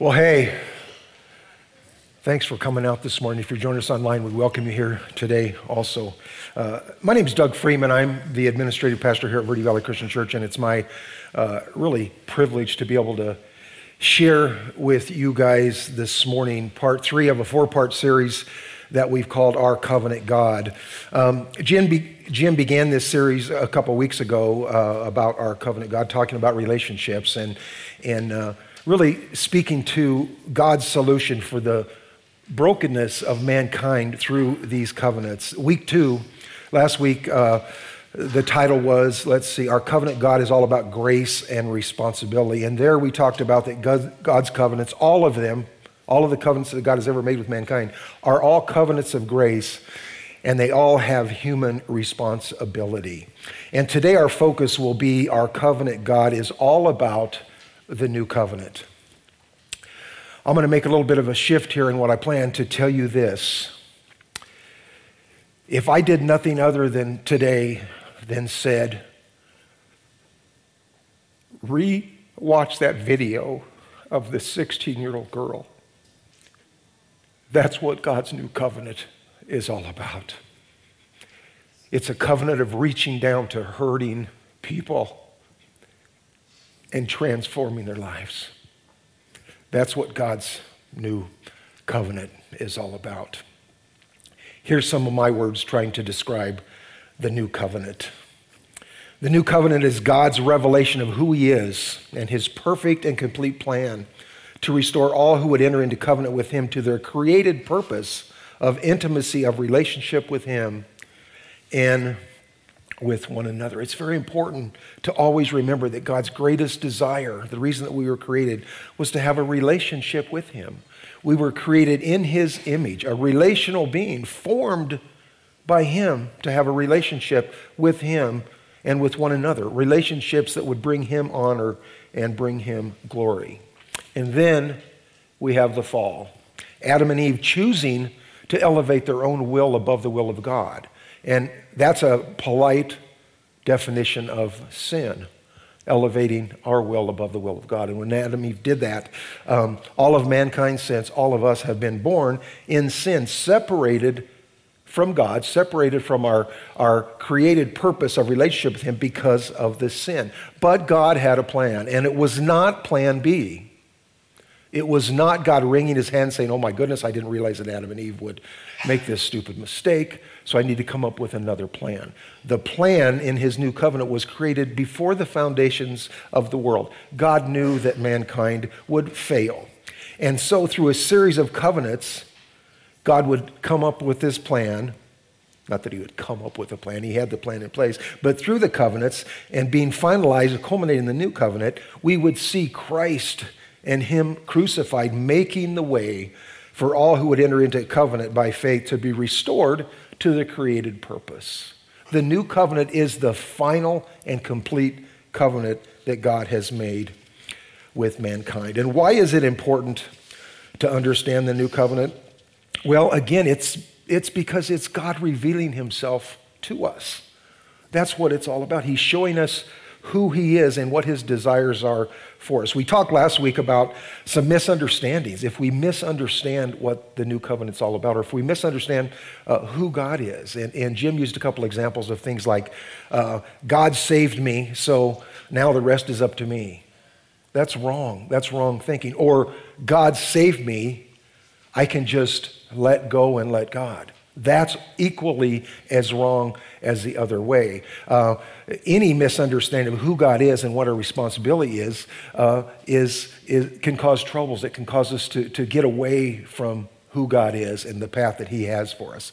Well, hey, thanks for coming out this morning. If you're joining us online, we welcome you here today also. Uh, my name is Doug Freeman. I'm the administrative pastor here at Verde Valley Christian Church, and it's my uh, really privilege to be able to share with you guys this morning part three of a four part series that we've called Our Covenant God. Um, Jim, be, Jim began this series a couple weeks ago uh, about our covenant God, talking about relationships and, and uh, really speaking to God's solution for the brokenness of mankind through these covenants. Week two, last week, uh, the title was, let's see, Our Covenant God is all about grace and responsibility. And there we talked about that God's covenants, all of them, all of the covenants that God has ever made with mankind, are all covenants of grace, and they all have human responsibility. And today our focus will be Our Covenant God is all about the new covenant. I'm going to make a little bit of a shift here in what I plan to tell you this. If I did nothing other than today, then said, re watch that video of the 16 year old girl. That's what God's new covenant is all about. It's a covenant of reaching down to hurting people and transforming their lives. That's what God's new covenant is all about. Here's some of my words trying to describe the new covenant. The new covenant is God's revelation of who He is and His perfect and complete plan to restore all who would enter into covenant with Him to their created purpose of intimacy, of relationship with Him, and with one another. It's very important to always remember that God's greatest desire, the reason that we were created, was to have a relationship with Him. We were created in His image, a relational being formed by Him to have a relationship with Him and with one another, relationships that would bring Him honor and bring Him glory. And then we have the fall. Adam and Eve choosing to elevate their own will above the will of God. And that's a polite definition of sin, elevating our will above the will of God. And when Adam and Eve did that, um, all of mankind, since all of us have been born in sin, separated from God, separated from our, our created purpose of relationship with Him because of this sin. But God had a plan, and it was not plan B. It was not God wringing his hand saying, Oh my goodness, I didn't realize that Adam and Eve would make this stupid mistake, so I need to come up with another plan. The plan in his new covenant was created before the foundations of the world. God knew that mankind would fail. And so, through a series of covenants, God would come up with this plan. Not that he would come up with a plan, he had the plan in place. But through the covenants and being finalized, culminating in the new covenant, we would see Christ and Him crucified, making the way for all who would enter into a covenant by faith to be restored to the created purpose. The new covenant is the final and complete covenant that God has made with mankind. And why is it important to understand the new covenant? Well, again, it's, it's because it's God revealing himself to us. That's what it's all about. He's showing us who he is and what his desires are for us. We talked last week about some misunderstandings. If we misunderstand what the new covenant's all about, or if we misunderstand uh, who God is, and, and, Jim used a couple examples of things like, uh, God saved me, so now the rest is up to me. That's wrong. That's wrong thinking. Or, God saved me, I can just let go and let God. That's equally as wrong as the other way. Uh, any misunderstanding of who God is and what our responsibility is, uh, is, is, can cause troubles. It can cause us to, to get away from who God is and the path that He has for us.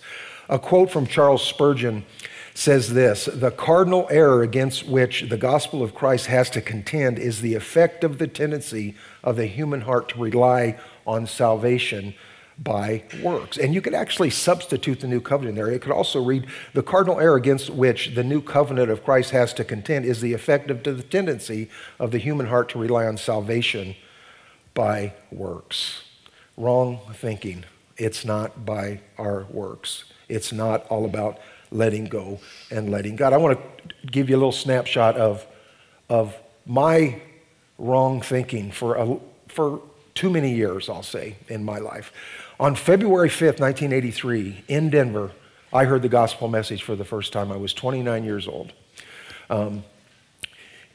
A quote from Charles Spurgeon says this The cardinal error against which the gospel of Christ has to contend is the effect of the tendency of the human heart to rely on salvation by works. And you could actually substitute the new covenant there. It could also read the cardinal error against which the new covenant of Christ has to contend is the effect of the tendency of the human heart to rely on salvation by works. Wrong thinking. It's not by our works. It's not all about letting go and letting God. I want to give you a little snapshot of, of my wrong thinking for, a, for too many years, I'll say, in my life. On February 5th, 1983, in Denver, I heard the gospel message for the first time. I was 29 years old. Um,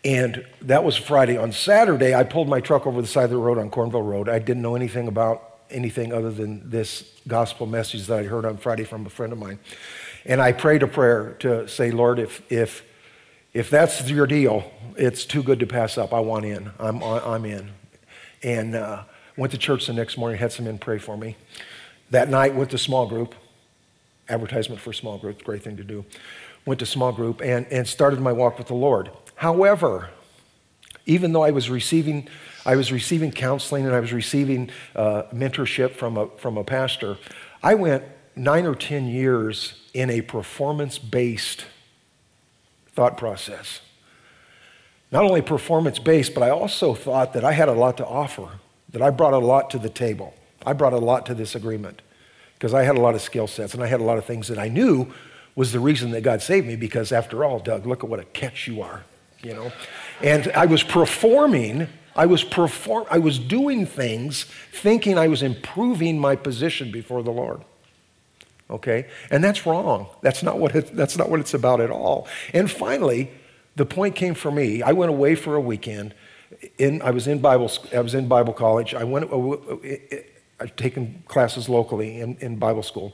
and that was Friday. On Saturday, I pulled my truck over the side of the road on Cornville Road. I didn't know anything about anything other than this gospel message that I heard on Friday from a friend of mine. And I prayed a prayer to say, Lord, if, if, if that's your deal, it's too good to pass up. I want in. I'm, I'm in. And uh, went to church the next morning, had some men pray for me. That night, went to small group. Advertisement for small group, great thing to do. Went to small group and, and started my walk with the Lord. However, even though I was receiving, I was receiving counseling and I was receiving uh, mentorship from a, from a pastor, I went nine or 10 years in a performance based thought process. Not only performance based, but I also thought that I had a lot to offer, that I brought a lot to the table. I brought a lot to this agreement because I had a lot of skill sets and I had a lot of things that I knew was the reason that God saved me because after all, Doug, look at what a catch you are, you know. And I was performing, I was perform I was doing things thinking I was improving my position before the Lord okay? And that's wrong. That's not what, it, that's not what it's about at all. And finally, the point came for me. I went away for a weekend. In, I, was in Bible, I was in Bible college. I went, uh, uh, I've taken classes locally in, in Bible school.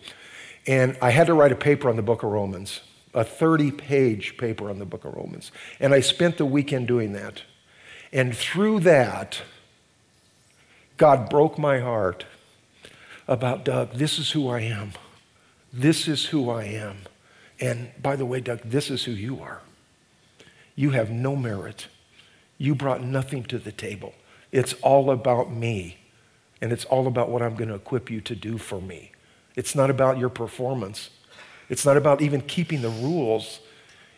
And I had to write a paper on the book of Romans, a 30 page paper on the book of Romans. And I spent the weekend doing that. And through that, God broke my heart about Doug, this is who I am. This is who I am. And by the way, Doug, this is who you are. You have no merit. You brought nothing to the table. It's all about me. And it's all about what I'm going to equip you to do for me. It's not about your performance. It's not about even keeping the rules.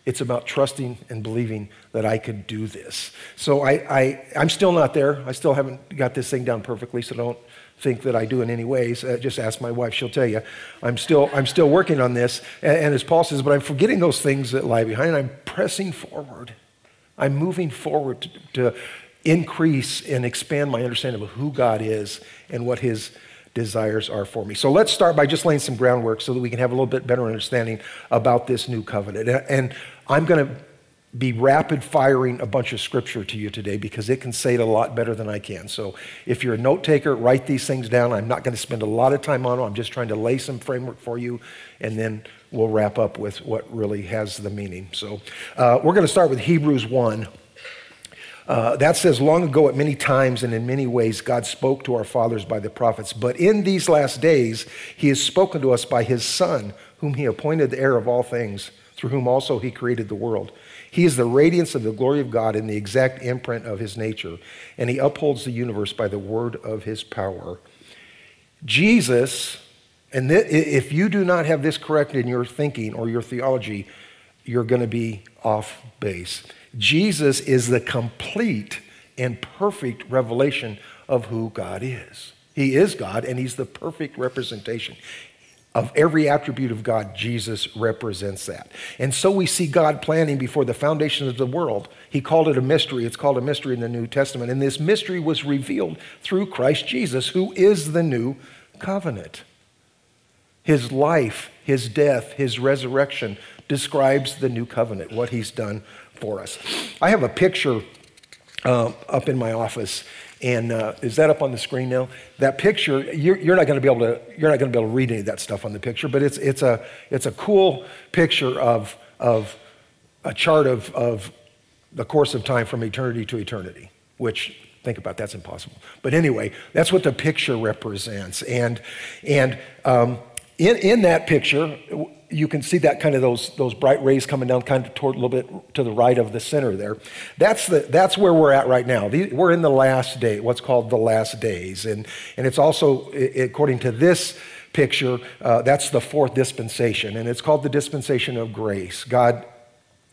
It's about trusting and believing that I could do this. So I, I, I'm still not there. I still haven't got this thing down perfectly, so don't think that I do in any ways. Uh, just ask my wife; she'll tell you. I'm still I'm still working on this. And, and as Paul says, but I'm forgetting those things that lie behind. I'm pressing forward. I'm moving forward to, to increase and expand my understanding of who God is and what His desires are for me. So let's start by just laying some groundwork so that we can have a little bit better understanding about this new covenant. And I'm going to be rapid firing a bunch of scripture to you today because it can say it a lot better than I can. So if you're a note taker, write these things down. I'm not going to spend a lot of time on them. I'm just trying to lay some framework for you, and then we'll wrap up with what really has the meaning. So uh, we're going to start with Hebrews 1. Uh, that says, Long ago, at many times and in many ways, God spoke to our fathers by the prophets. But in these last days, He has spoken to us by His Son, whom He appointed the heir of all things, through whom also He created the world. He is the radiance of the glory of God and the exact imprint of his nature, and he upholds the universe by the word of his power. Jesus, and th- if you do not have this correct in your thinking or your theology, you're going to be off base. Jesus is the complete and perfect revelation of who God is. He is God, and He's the perfect representation of every attribute of God, Jesus represents that. And so we see God planning before the foundation of the world. He called it a mystery. It's called a mystery in the New Testament. And this mystery was revealed through Christ Jesus, who is the new covenant. His life, his death, his resurrection describes the new covenant, what he's done for us. I have a picture uh, up in my office and uh, is that up on the screen now? That picture, you're, you're not going to be able to you're not going to be able to read any of that stuff on the picture, but it's it's a it's a cool picture of of a chart of of the course of time from eternity to eternity. Which think about that's impossible. But anyway, that's what the picture represents, and and um, in in that picture you can see that kind of those, those bright rays coming down kind of toward a little bit to the right of the center there. That's, the, that's where we're at right now. we're in the last day, what's called the last days. And, and it's also, according to this picture, uh, that's the fourth dispensation. And it's called the dispensation of grace. God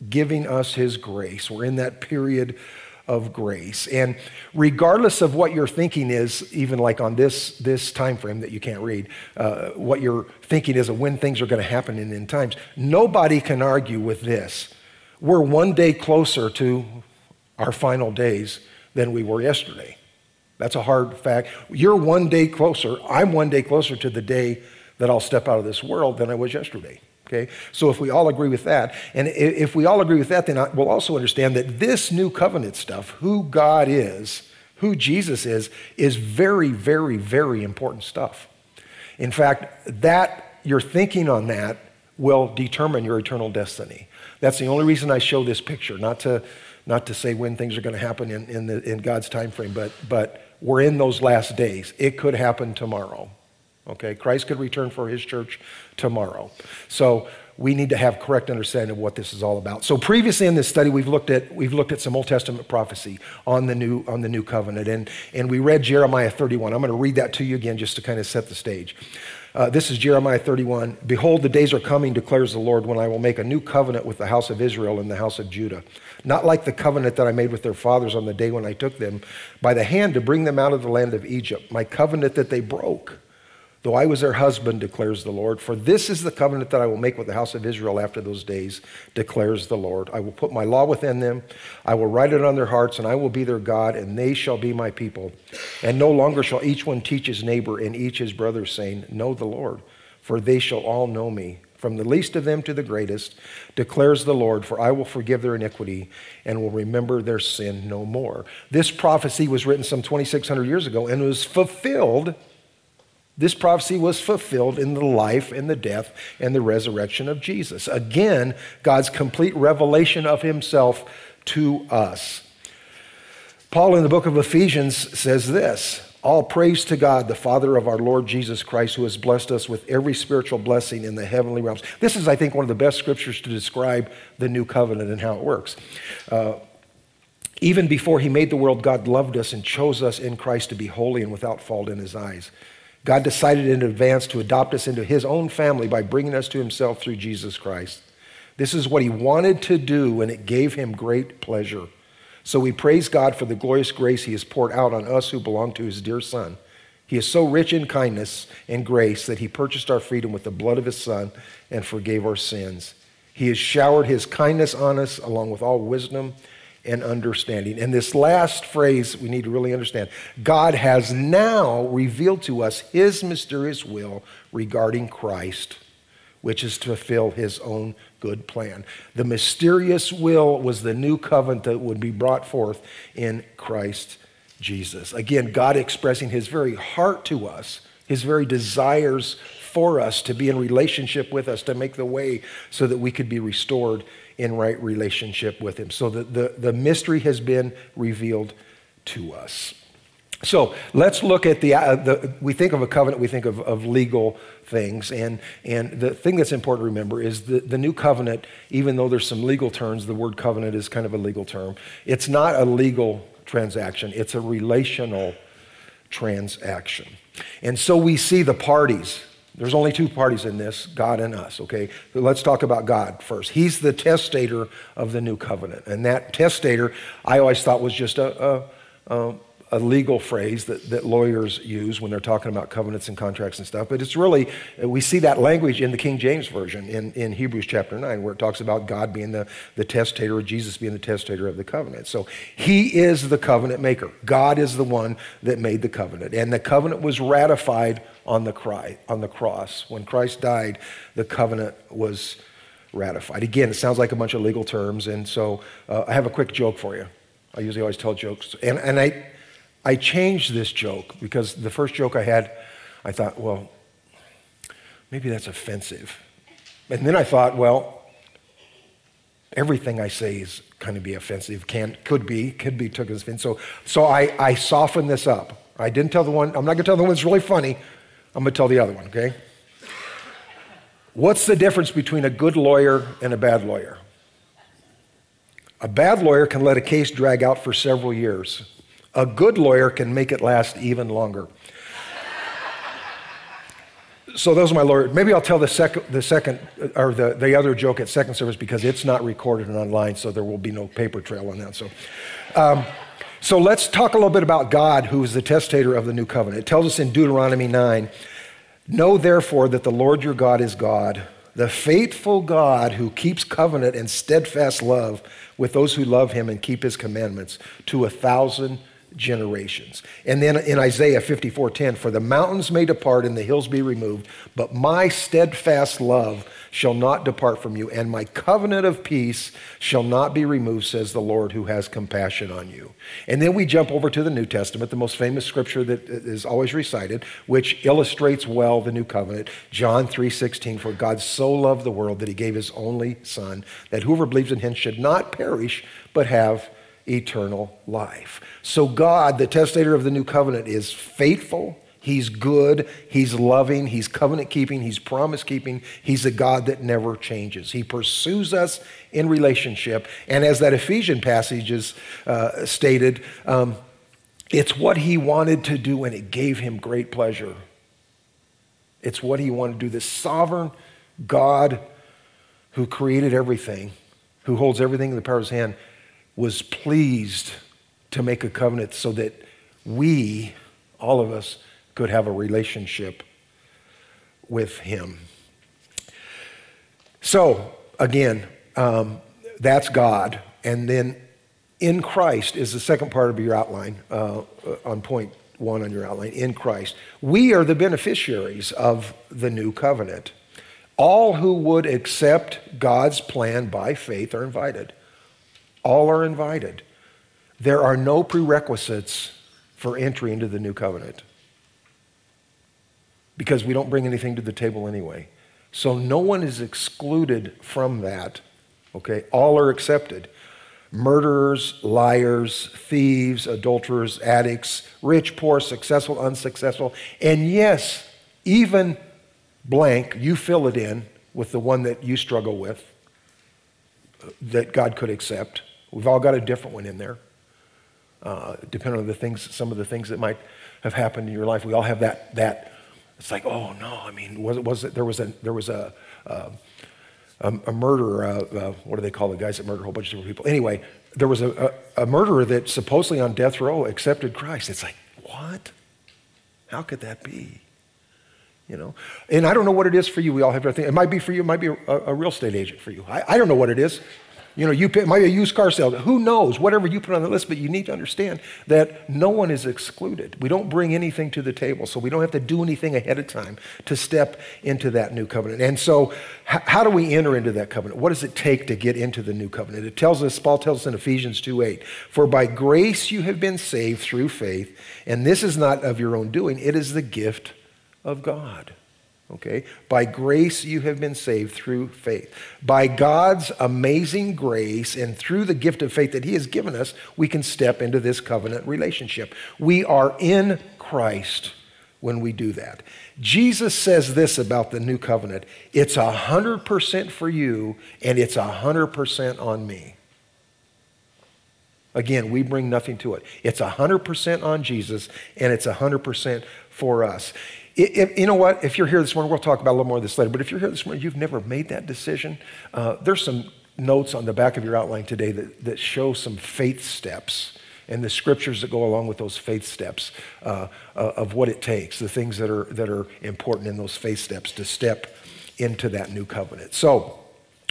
giving us his grace. We're in that period of grace. And regardless of what your thinking is, even like on this, this time frame that you can't read, uh, what your thinking is of when things are going to happen in end times, nobody can argue with this. We're one day closer to our final days than we were yesterday. That's a hard fact. You're one day closer. I'm one day closer to the day that I'll step out of this world than I was yesterday. Okay? So if we all agree with that, and if we all agree with that, then uh, we'll also understand that this new covenant stuff, who God is, who Jesus is, is very, very, very important stuff. In fact, that your thinking on that will determine your eternal destiny. That's the only reason I show this picture, not to, not to say when things are going to happen in, in, the, in God's time frame, but, but we're in those last days. It could happen tomorrow. Okay, Christ could return for his church tomorrow. So we need to have correct understanding of what this is all about. So previously in this study, we've looked at we've looked at some Old Testament prophecy on the new on the new covenant, and and we read Jeremiah 31. I'm going to read that to you again just to kind of set the stage. Uh, this is Jeremiah 31. Behold, the days are coming, declares the Lord, when I will make a new covenant with the house of Israel and the house of Judah. Not like the covenant that I made with their fathers on the day when I took them by the hand to bring them out of the land of Egypt, my covenant that they broke though I was their husband, declares the Lord. For this is the covenant that I will make with the house of Israel after those days, declares the Lord. I will put my law within them, I will write it on their hearts, and I will be their God, and they shall be my people. And no longer shall each one teach his neighbor and each his brother, saying, Know the Lord, for they shall all know me. From the least of them to the greatest, declares the Lord, for I will forgive their iniquity and will remember their sin no more. This prophecy was written some 2,600 years ago and was fulfilled this prophecy was fulfilled in the life and the death and the resurrection of Jesus. Again, God's complete revelation of himself to us. Paul in the book of Ephesians says this All praise to God, the Father of our Lord Jesus Christ, who has blessed us with every spiritual blessing in the heavenly realms. This is, I think, one of the best scriptures to describe the new covenant and how it works. Uh, even before he made the world, God loved us and chose us in Christ to be holy and without fault in his eyes. God decided in advance to adopt us into his own family by bringing us to himself through Jesus Christ. This is what he wanted to do, and it gave him great pleasure. So we praise God for the glorious grace he has poured out on us who belong to his dear Son. He is so rich in kindness and grace that he purchased our freedom with the blood of his Son and forgave our sins. He has showered his kindness on us along with all wisdom and understanding. And this last phrase we need to really understand God has now revealed to us his mysterious will regarding Christ, which is to fulfill his own good plan. The mysterious will was the new covenant that would be brought forth in Christ Jesus. Again, God expressing his very heart to us, his very desires for us to be in relationship with us, to make the way so that we could be restored in right relationship with Him. So the, the, the mystery has been revealed to us. So let's look at the, uh, the, we think of a covenant, we think of, of legal things. And, and the thing that's important to remember is the, the new covenant, even though there's some legal terms, the word covenant is kind of a legal term. It's not a legal transaction, it's a relational transaction. And so we see the parties there's only two parties in this God and us, okay? So let's talk about God first. He's the testator of the new covenant. And that testator, I always thought was just a, a, a a legal phrase that, that lawyers use when they're talking about covenants and contracts and stuff, but it's really, we see that language in the King James Version in, in Hebrews chapter 9, where it talks about God being the, the testator, or Jesus being the testator of the covenant. So he is the covenant maker. God is the one that made the covenant. And the covenant was ratified on the, cry, on the cross. When Christ died, the covenant was ratified. Again, it sounds like a bunch of legal terms, and so uh, I have a quick joke for you. I usually always tell jokes. And, and I, I changed this joke because the first joke I had, I thought, well, maybe that's offensive. And then I thought, well, everything I say is kind of be offensive. Can could be, could be took as offense. So, so I, I softened this up. I didn't tell the one, I'm not gonna tell the one that's really funny. I'm gonna tell the other one, okay? What's the difference between a good lawyer and a bad lawyer? A bad lawyer can let a case drag out for several years. A good lawyer can make it last even longer. so those are my lawyers. Maybe I'll tell the second, the second, or the, the other joke at second service because it's not recorded and online, so there will be no paper trail on that. So, um, so let's talk a little bit about God, who is the testator of the new covenant. It tells us in Deuteronomy 9, Know therefore that the Lord your God is God, the faithful God who keeps covenant and steadfast love with those who love him and keep his commandments to a thousand generations. And then in Isaiah 54:10, for the mountains may depart and the hills be removed, but my steadfast love shall not depart from you, and my covenant of peace shall not be removed, says the Lord who has compassion on you. And then we jump over to the New Testament, the most famous scripture that is always recited, which illustrates well the new covenant. John 3:16, for God so loved the world that he gave his only son, that whoever believes in him should not perish, but have eternal life. So God, the testator of the new covenant, is faithful He's good, He's loving, He's covenant keeping, He's promise keeping. He's a God that never changes. He pursues us in relationship. And as that Ephesian passage is uh, stated, um, it's what He wanted to do and it gave Him great pleasure. It's what He wanted to do. This sovereign God who created everything, who holds everything in the power of His hand, was pleased to make a covenant so that we, all of us, could have a relationship with Him. So, again, um, that's God. And then in Christ is the second part of your outline, uh, on point one on your outline. In Christ. We are the beneficiaries of the new covenant. All who would accept God's plan by faith are invited. All are invited. There are no prerequisites for entry into the new covenant because we don't bring anything to the table anyway. So no one is excluded from that. Okay? All are accepted. Murderers, liars, thieves, adulterers, addicts, rich, poor, successful, unsuccessful. And yes, even blank, you fill it in with the one that you struggle with uh, that God could accept. We've all got a different one in there. Uh, depending on the things, some of the things that might have happened in your life, we all have that, that it's like, oh no, I mean, was it, was it there was a, there was a, uh, a, a, murderer, uh, uh, what do they call the guys that murder a whole bunch of different people? Anyway, there was a, a, a murderer that supposedly on death row accepted Christ. It's like, what? How could that be? You know, and I don't know what it is for you. We all have different things. It might be for you. It might be a, a real estate agent for you. I, I don't know what it is. You know, you pay, might be a used car sale. Who knows? Whatever you put on the list, but you need to understand that no one is excluded. We don't bring anything to the table, so we don't have to do anything ahead of time to step into that new covenant. And so, h- how do we enter into that covenant? What does it take to get into the new covenant? It tells us, Paul tells us in Ephesians 2 8, for by grace you have been saved through faith, and this is not of your own doing, it is the gift of God. Okay? By grace you have been saved through faith. By God's amazing grace and through the gift of faith that He has given us, we can step into this covenant relationship. We are in Christ when we do that. Jesus says this about the new covenant it's 100% for you and it's 100% on me. Again, we bring nothing to it. It's 100% on Jesus and it's 100% for us. You know what? If you're here this morning, we'll talk about a little more of this later, but if you're here this morning, you've never made that decision, uh, there's some notes on the back of your outline today that, that show some faith steps and the scriptures that go along with those faith steps uh, uh, of what it takes, the things that are, that are important in those faith steps to step into that new covenant. So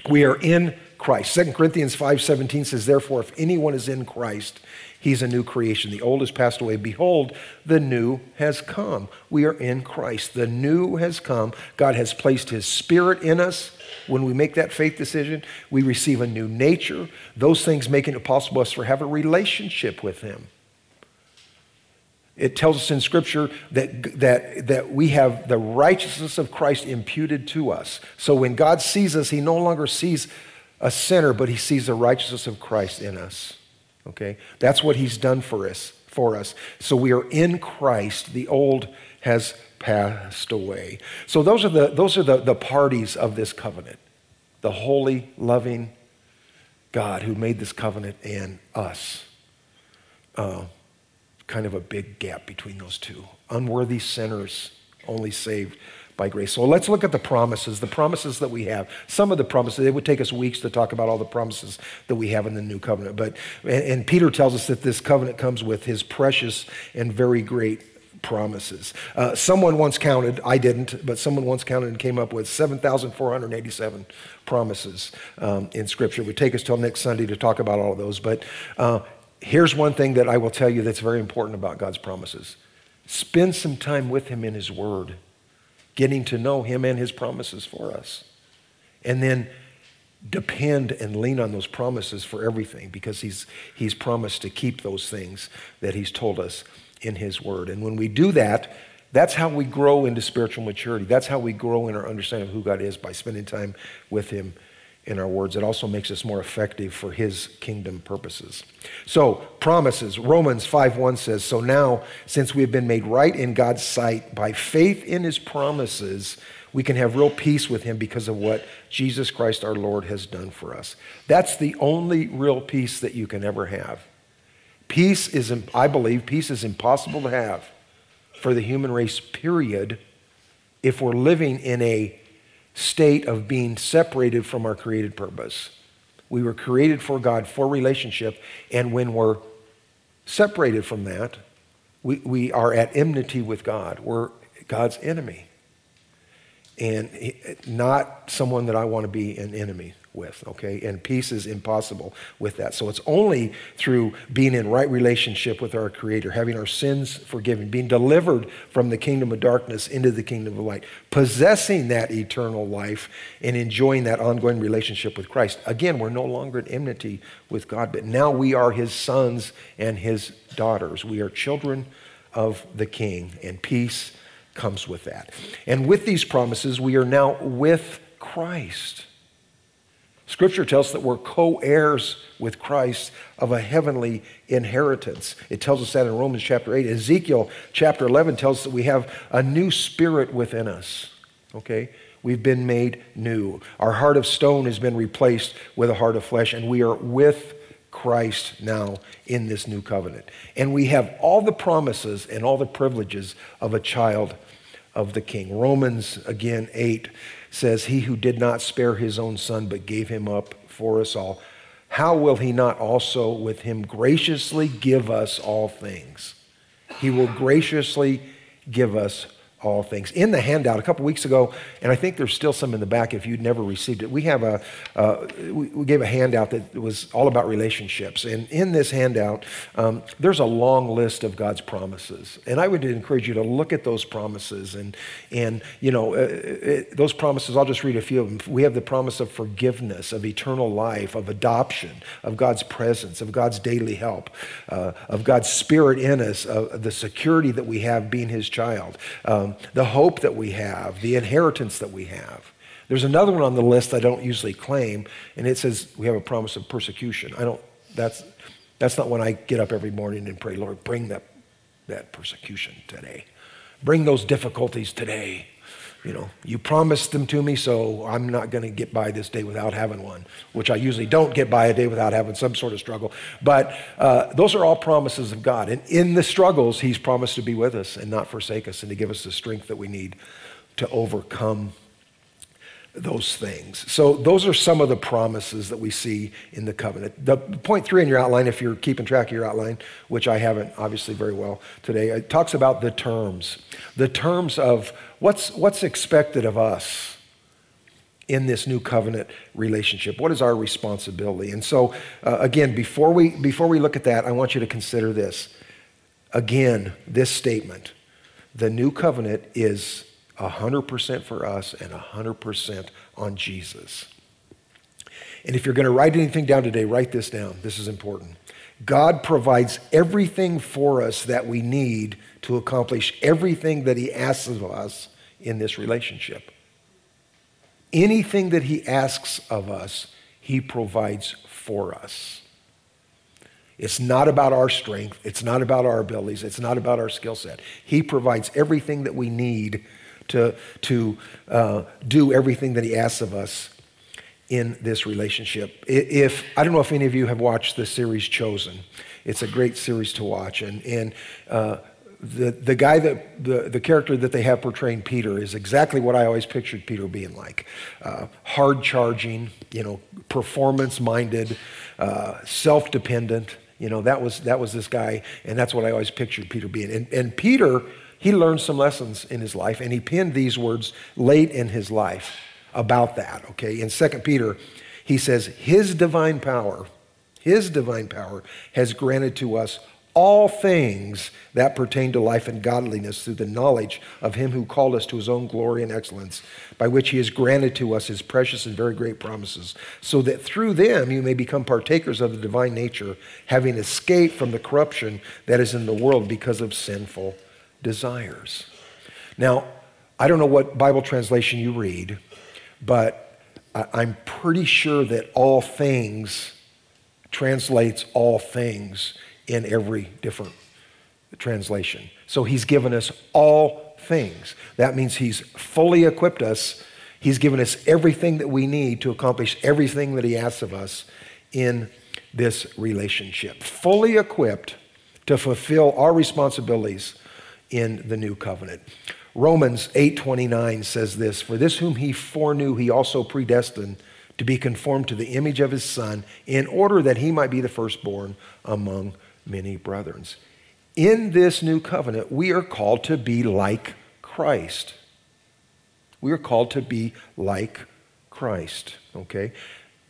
we are in Christ. 2 Corinthians 5.17 says, Therefore, if anyone is in Christ, He's a new creation. The old has passed away. Behold, the new has come. We are in Christ. The new has come. God has placed His Spirit in us. When we make that faith decision, we receive a new nature. Those things making it possible for us to have a relationship with Him. It tells us in Scripture that, that, that we have the righteousness of Christ imputed to us. So when God sees us, He no longer sees a sinner, but He sees the righteousness of Christ in us. Okay? That's what he's done for us, for us. So we are in Christ. The old has passed away. So those are the, those are the, the parties of this covenant. The holy, loving God who made this covenant and us. Uh, kind of a big gap between those two. Unworthy sinners only saved by grace. So let's look at the promises, the promises that we have. Some of the promises, it would take us weeks to talk about all the promises that we have in the new covenant. But, and, and Peter tells us that this covenant comes with his precious and very great promises. Uh, someone once counted, I didn't, but someone once counted and came up with 7,487 promises um, in Scripture. It would take us till next Sunday to talk about all of those. But uh, here's one thing that I will tell you that's very important about God's promises spend some time with Him in His Word, getting to know Him and His promises for us. And then depend and lean on those promises for everything because he's, he's promised to keep those things that he's told us in his word. And when we do that, that's how we grow into spiritual maturity. That's how we grow in our understanding of who God is by spending time with him in our words. It also makes us more effective for his kingdom purposes. So, promises. Romans 5:1 says, "So now, since we have been made right in God's sight by faith in his promises, we can have real peace with him because of what Jesus Christ our Lord has done for us." That's the only real peace that you can ever have. Peace is I believe peace is impossible to have for the human race period if we're living in a state of being separated from our created purpose. We were created for God, for relationship, and when we're separated from that, we, we are at enmity with God. We're God's enemy. And not someone that I want to be an enemy with, okay? And peace is impossible with that. So it's only through being in right relationship with our Creator, having our sins forgiven, being delivered from the kingdom of darkness into the kingdom of light, possessing that eternal life and enjoying that ongoing relationship with Christ. Again, we're no longer at enmity with God, but now we are His sons and His daughters. We are children of the King, and peace comes with that. And with these promises, we are now with Christ. Scripture tells us that we're co heirs with Christ of a heavenly inheritance. It tells us that in Romans chapter 8. Ezekiel chapter 11 tells us that we have a new spirit within us. Okay? We've been made new. Our heart of stone has been replaced with a heart of flesh, and we are with Christ now in this new covenant. And we have all the promises and all the privileges of a child of the king. Romans, again, 8 says, He who did not spare his own son, but gave him up for us all, how will he not also with him graciously give us all things? He will graciously give us all things. In the handout a couple weeks ago, and I think there's still some in the back if you'd never received it, we have a, uh, we, gave a handout that was all about relationships. And in this handout, um, there's a long list of God's promises. And I would encourage you to look at those promises. And, and you know, uh, it, uh, those promises, I'll just read a few of them. We have the promise of forgiveness, of eternal life, of adoption, of God's presence, of God's daily help, uh, of God's spirit in us, of the security that we have being his child. Um, the hope that we have, the inheritance that we have. There's another one on the list I don't usually claim, and it says we have a promise of persecution. I don't, that's, that's not when I get up every morning and pray, Lord, bring that, that persecution today. Bring those difficulties today. You know, you promised them to me, so I'm not going to get by this day without having one, which I usually don't get by a day without having some sort of struggle. But uh, those are all promises of God. And in the struggles, He's promised to be with us and not forsake us and to give us the strength that we need to overcome those things. So, those are some of the promises that we see in the covenant. The point three in your outline, if you're keeping track of your outline, which I haven't obviously very well today, it talks about the terms. The terms of what's, what's expected of us in this new covenant relationship. What is our responsibility? And so, uh, again, before we, before we look at that, I want you to consider this. Again, this statement the new covenant is 100% for us and 100% on Jesus. And if you're going to write anything down today, write this down. This is important. God provides everything for us that we need to accomplish everything that He asks of us in this relationship. Anything that He asks of us, He provides for us. It's not about our strength. It's not about our abilities. It's not about our skill set. He provides everything that we need to, to uh, do everything that He asks of us in this relationship. If I don't know if any of you have watched the series Chosen, it's a great series to watch, and and uh, the the guy that the the character that they have portraying Peter is exactly what I always pictured Peter being like, uh, hard charging, you know, performance minded, uh, self dependent. You know, that was that was this guy, and that's what I always pictured Peter being. And and Peter he learned some lessons in his life, and he penned these words late in his life about that, okay? In 2 Peter, he says, His divine power, his divine power, has granted to us all things that pertain to life and godliness through the knowledge of him who called us to his own glory and excellence, by which he has granted to us his precious and very great promises, so that through them you may become partakers of the divine nature, having escaped from the corruption that is in the world because of sinful desires. Now, I don't know what Bible translation you read, but I'm pretty sure that all things translates all things in every different translation. So he's given us all things. That means he's fully equipped us. He's given us everything that we need to accomplish everything that he asks of us in this relationship. Fully equipped to fulfill our responsibilities in the new covenant. Romans 8:29 says this, "For this whom he foreknew he also predestined to be conformed to the image of his son in order that he might be the firstborn among many brethren. In this new covenant, we are called to be like Christ. We are called to be like Christ, okay?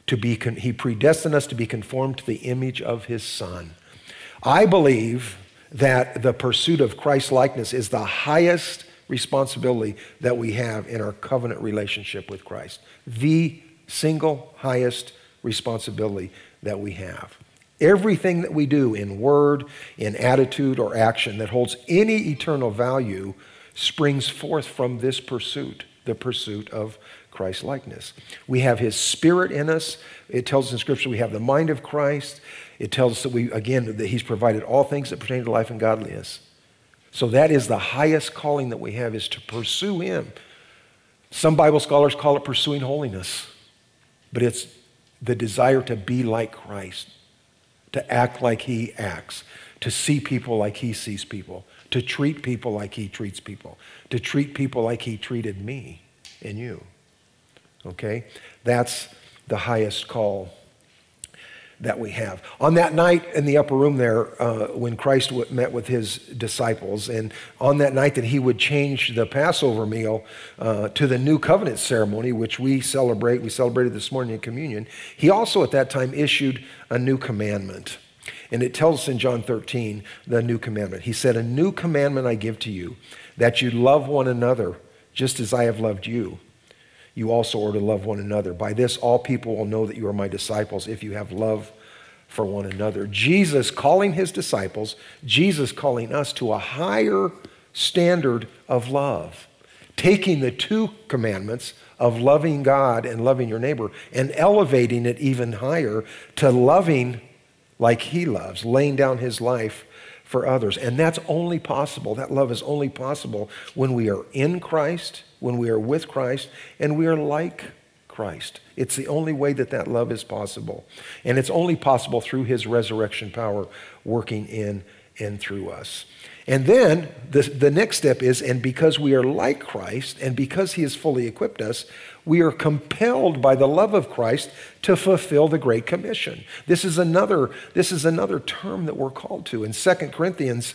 To be con- he predestined us to be conformed to the image of his son. I believe that the pursuit of Christ likeness is the highest responsibility that we have in our covenant relationship with Christ. The single highest responsibility that we have. Everything that we do in word, in attitude, or action that holds any eternal value springs forth from this pursuit, the pursuit of Christ likeness. We have his spirit in us. It tells us in Scripture we have the mind of Christ. It tells us that we, again, that he's provided all things that pertain to life and godliness. So that is the highest calling that we have is to pursue him. Some Bible scholars call it pursuing holiness, but it's the desire to be like Christ to act like he acts, to see people like he sees people, to treat people like he treats people, to treat people like he treated me and you. Okay? That's the highest call that we have. On that night in the upper room there, uh, when Christ w- met with his disciples, and on that night that he would change the Passover meal uh, to the new covenant ceremony, which we celebrate, we celebrated this morning in communion, he also at that time issued a new commandment. And it tells us in John 13 the new commandment. He said, A new commandment I give to you, that you love one another just as I have loved you you also are to love one another. By this, all people will know that you are my disciples if you have love for one another. Jesus calling his disciples, Jesus calling us to a higher standard of love, taking the two commandments of loving God and loving your neighbor and elevating it even higher to loving like he loves, laying down his life for others. And that's only possible, that love is only possible when we are in Christ when we are with Christ and we are like Christ. It's the only way that that love is possible. And it's only possible through his resurrection power working in and through us. And then the, the next step is, and because we are like Christ and because he has fully equipped us, we are compelled by the love of Christ to fulfill the Great Commission. This is another, this is another term that we're called to. In 2 Corinthians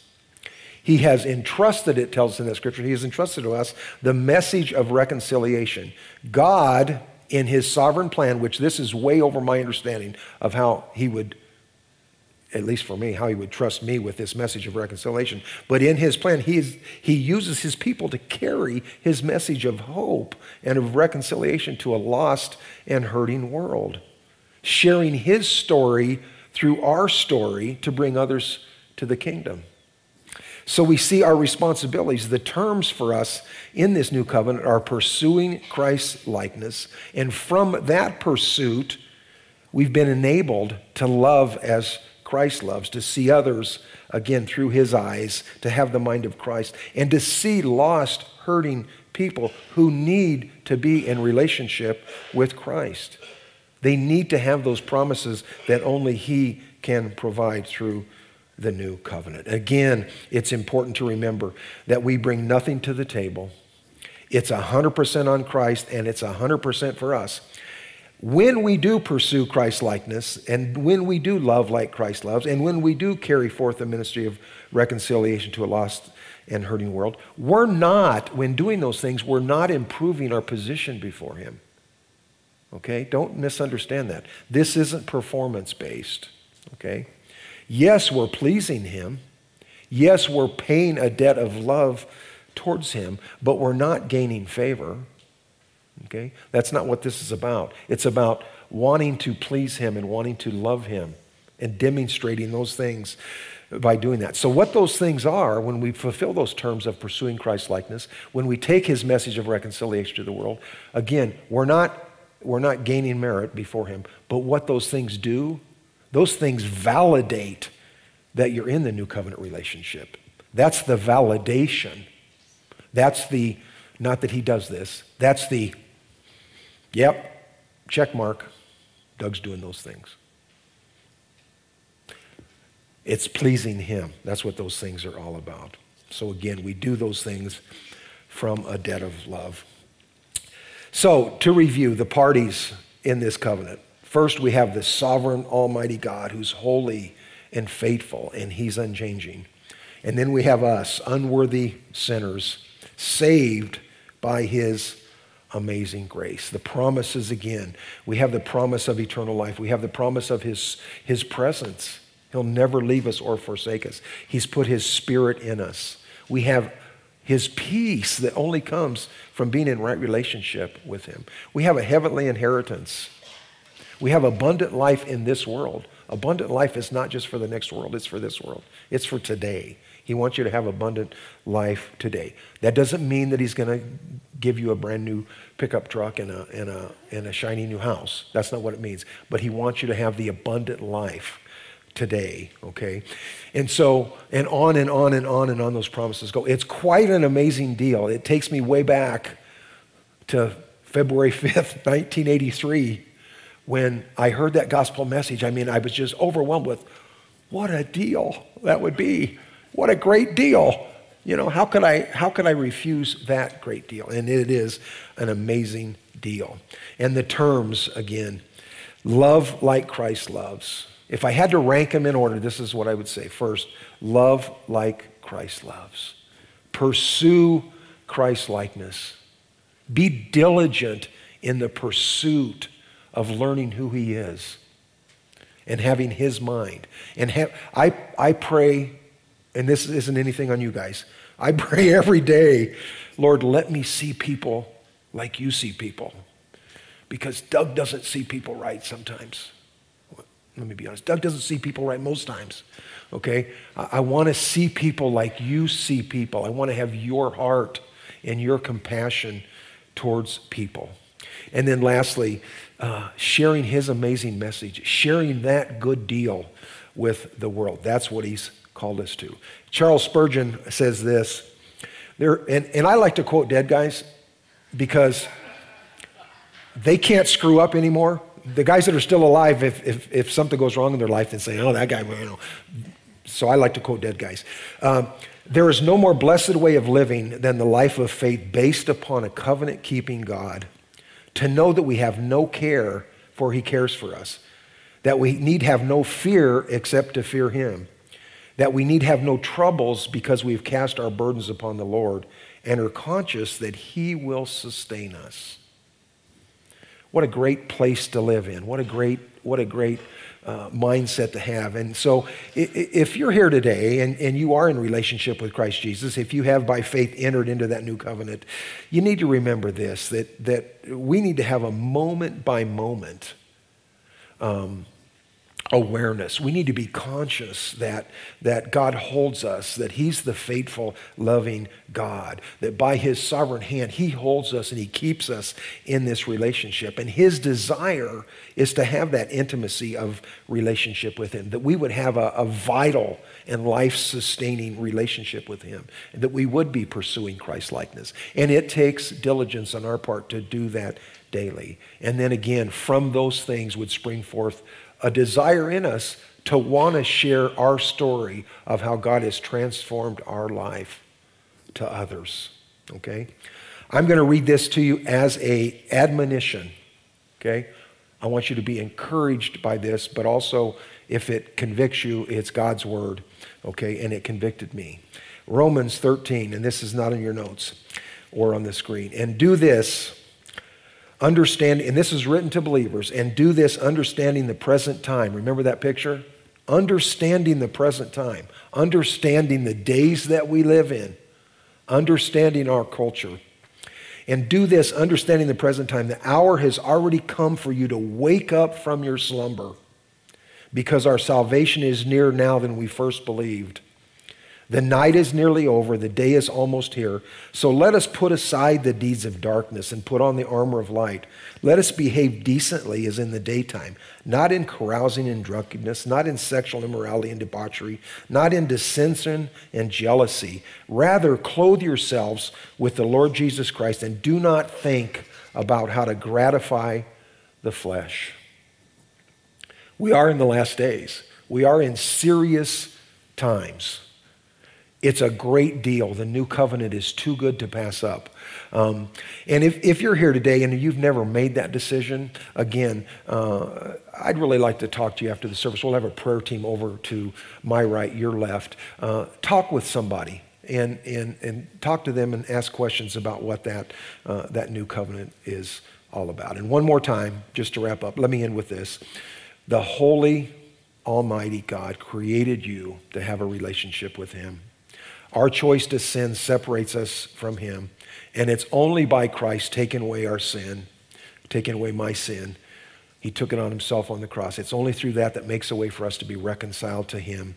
He has entrusted, it tells us in that scripture, he has entrusted to us the message of reconciliation. God, in his sovereign plan, which this is way over my understanding of how he would, at least for me, how he would trust me with this message of reconciliation. But in his plan, he, is, he uses his people to carry his message of hope and of reconciliation to a lost and hurting world, sharing his story through our story to bring others to the kingdom. So we see our responsibilities. The terms for us in this new covenant are pursuing Christ's likeness. And from that pursuit, we've been enabled to love as Christ loves, to see others again through his eyes, to have the mind of Christ, and to see lost, hurting people who need to be in relationship with Christ. They need to have those promises that only he can provide through the new covenant. Again, it's important to remember that we bring nothing to the table. It's 100% on Christ and it's 100% for us. When we do pursue Christ likeness and when we do love like Christ loves and when we do carry forth the ministry of reconciliation to a lost and hurting world, we're not, when doing those things, we're not improving our position before Him. Okay? Don't misunderstand that. This isn't performance based. Okay? Yes, we're pleasing Him. Yes, we're paying a debt of love towards Him, but we're not gaining favor. Okay? That's not what this is about. It's about wanting to please Him and wanting to love Him and demonstrating those things by doing that. So, what those things are, when we fulfill those terms of pursuing Christ likeness, when we take His message of reconciliation to the world, again, we're not, we're not gaining merit before Him, but what those things do, those things validate that you're in the new covenant relationship. That's the validation. That's the, not that He does this, that's the Yep, check mark. Doug's doing those things. It's pleasing Him. That's what those things are all about. So, again, we do those things from a debt of love. So, to review the parties in this covenant first, we have the sovereign, almighty God who's holy and faithful, and He's unchanging. And then we have us, unworthy sinners, saved by His amazing grace. The promises again. We have the promise of eternal life. We have the promise of his, his presence. He'll never leave us or forsake us. He's put his spirit in us. We have his peace that only comes from being in right relationship with him. We have a heavenly inheritance. We have abundant life in this world. Abundant life is not just for the next world, it's for this world. It's for today. He wants you to have abundant life today. That doesn't mean that he's going to give you a brand new pickup truck and a, and, a, and a shiny new house. That's not what it means. But he wants you to have the abundant life today, okay? And so, and on and on and on and on those promises go. It's quite an amazing deal. It takes me way back to February 5th, 1983, when I heard that gospel message. I mean, I was just overwhelmed with what a deal that would be. What a great deal. You know, how could I how could I refuse that great deal? And it is an amazing deal. And the terms again, love like Christ loves. If I had to rank them in order, this is what I would say. First, love like Christ loves. Pursue Christ likeness. Be diligent in the pursuit of learning who he is and having his mind. And I, I pray and this isn't anything on you guys. I pray every day, Lord, let me see people like you see people. Because Doug doesn't see people right sometimes. Let me be honest. Doug doesn't see people right most times. Okay? I, I want to see people like you see people. I want to have your heart and your compassion towards people. And then lastly, uh, sharing his amazing message, sharing that good deal with the world. That's what he's called us to. Charles Spurgeon says this, there, and, and I like to quote dead guys because they can't screw up anymore. The guys that are still alive, if, if, if something goes wrong in their life, they say, oh, that guy, you know. So I like to quote dead guys. Um, there is no more blessed way of living than the life of faith based upon a covenant keeping God. To know that we have no care, for he cares for us. That we need have no fear except to fear him that we need have no troubles because we've cast our burdens upon the Lord and are conscious that He will sustain us. What a great place to live in. What a great, what a great uh, mindset to have. And so, if you're here today and, and you are in relationship with Christ Jesus, if you have by faith entered into that new covenant, you need to remember this that, that we need to have a moment by moment um, awareness. We need to be conscious that, that God holds us, that He's the faithful, loving God, that by His sovereign hand, He holds us and He keeps us in this relationship. And His desire is to have that intimacy of relationship with Him, that we would have a, a vital and life sustaining relationship with Him, and that we would be pursuing Christ likeness. And it takes diligence on our part to do that daily. And then again, from those things would spring forth a desire in us to want to share our story of how God has transformed our life to others. Okay? I'm going to read this to you as a admonition. Okay? I want you to be encouraged by this, but also if it convicts you, it's God's word. Okay? And it convicted me. Romans 13, and this is not in your notes or on the screen. And do this understand, and this is written to believers, and do this understanding the present time. Remember that picture? Understanding the present time, understanding the days that we live in, understanding our culture. And do this understanding the present time. The hour has already come for you to wake up from your slumber because our salvation is nearer now than we first believed. The night is nearly over, the day is almost here. So let us put aside the deeds of darkness and put on the armor of light. Let us behave decently as in the daytime, not in carousing and drunkenness, not in sexual immorality and debauchery, not in dissension and jealousy. Rather, clothe yourselves with the Lord Jesus Christ and do not think about how to gratify the flesh. We are in the last days, we are in serious times. It's a great deal. The new covenant is too good to pass up. Um, and if, if you're here today and you've never made that decision, again, uh, I'd really like to talk to you after the service. We'll have a prayer team over to my right, your left. Uh, talk with somebody and, and, and talk to them and ask questions about what that, uh, that new covenant is all about. And one more time, just to wrap up, let me end with this. The Holy, Almighty God created you to have a relationship with Him. Our choice to sin separates us from Him. And it's only by Christ taking away our sin, taking away my sin. He took it on Himself on the cross. It's only through that that makes a way for us to be reconciled to Him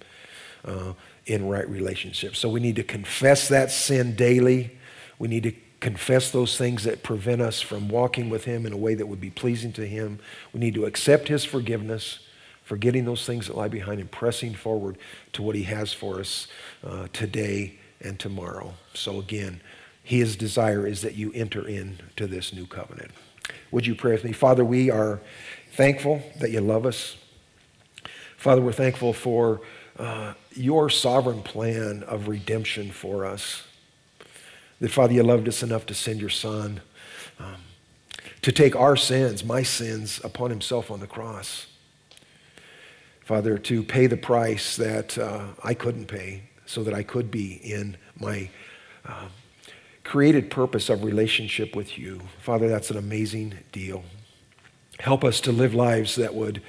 uh, in right relationship. So we need to confess that sin daily. We need to confess those things that prevent us from walking with Him in a way that would be pleasing to Him. We need to accept His forgiveness forgetting those things that lie behind and pressing forward to what He has for us uh, today and tomorrow. So, again, His desire is that you enter into this new covenant. Would you pray with me? Father, we are thankful that you love us. Father, we're thankful for uh, your sovereign plan of redemption for us. That, Father, you loved us enough to send your Son um, to take our sins, my sins, upon himself on the cross. Father, to pay the price that uh, I couldn't pay so that I could be in my uh, created purpose of relationship with you. Father, that's an amazing deal. Help us to live lives that would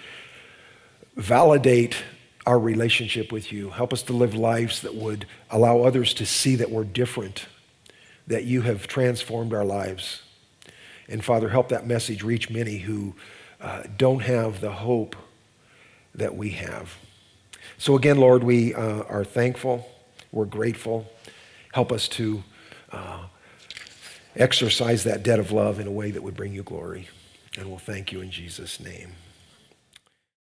validate our relationship with you. Help us to live lives that would allow others to see that we're different, that you have transformed our lives. And Father, help that message reach many who uh, don't have the hope that we have. So, again, Lord, we uh, are thankful. We're grateful. Help us to uh, exercise that debt of love in a way that would bring you glory. And we'll thank you in Jesus' name.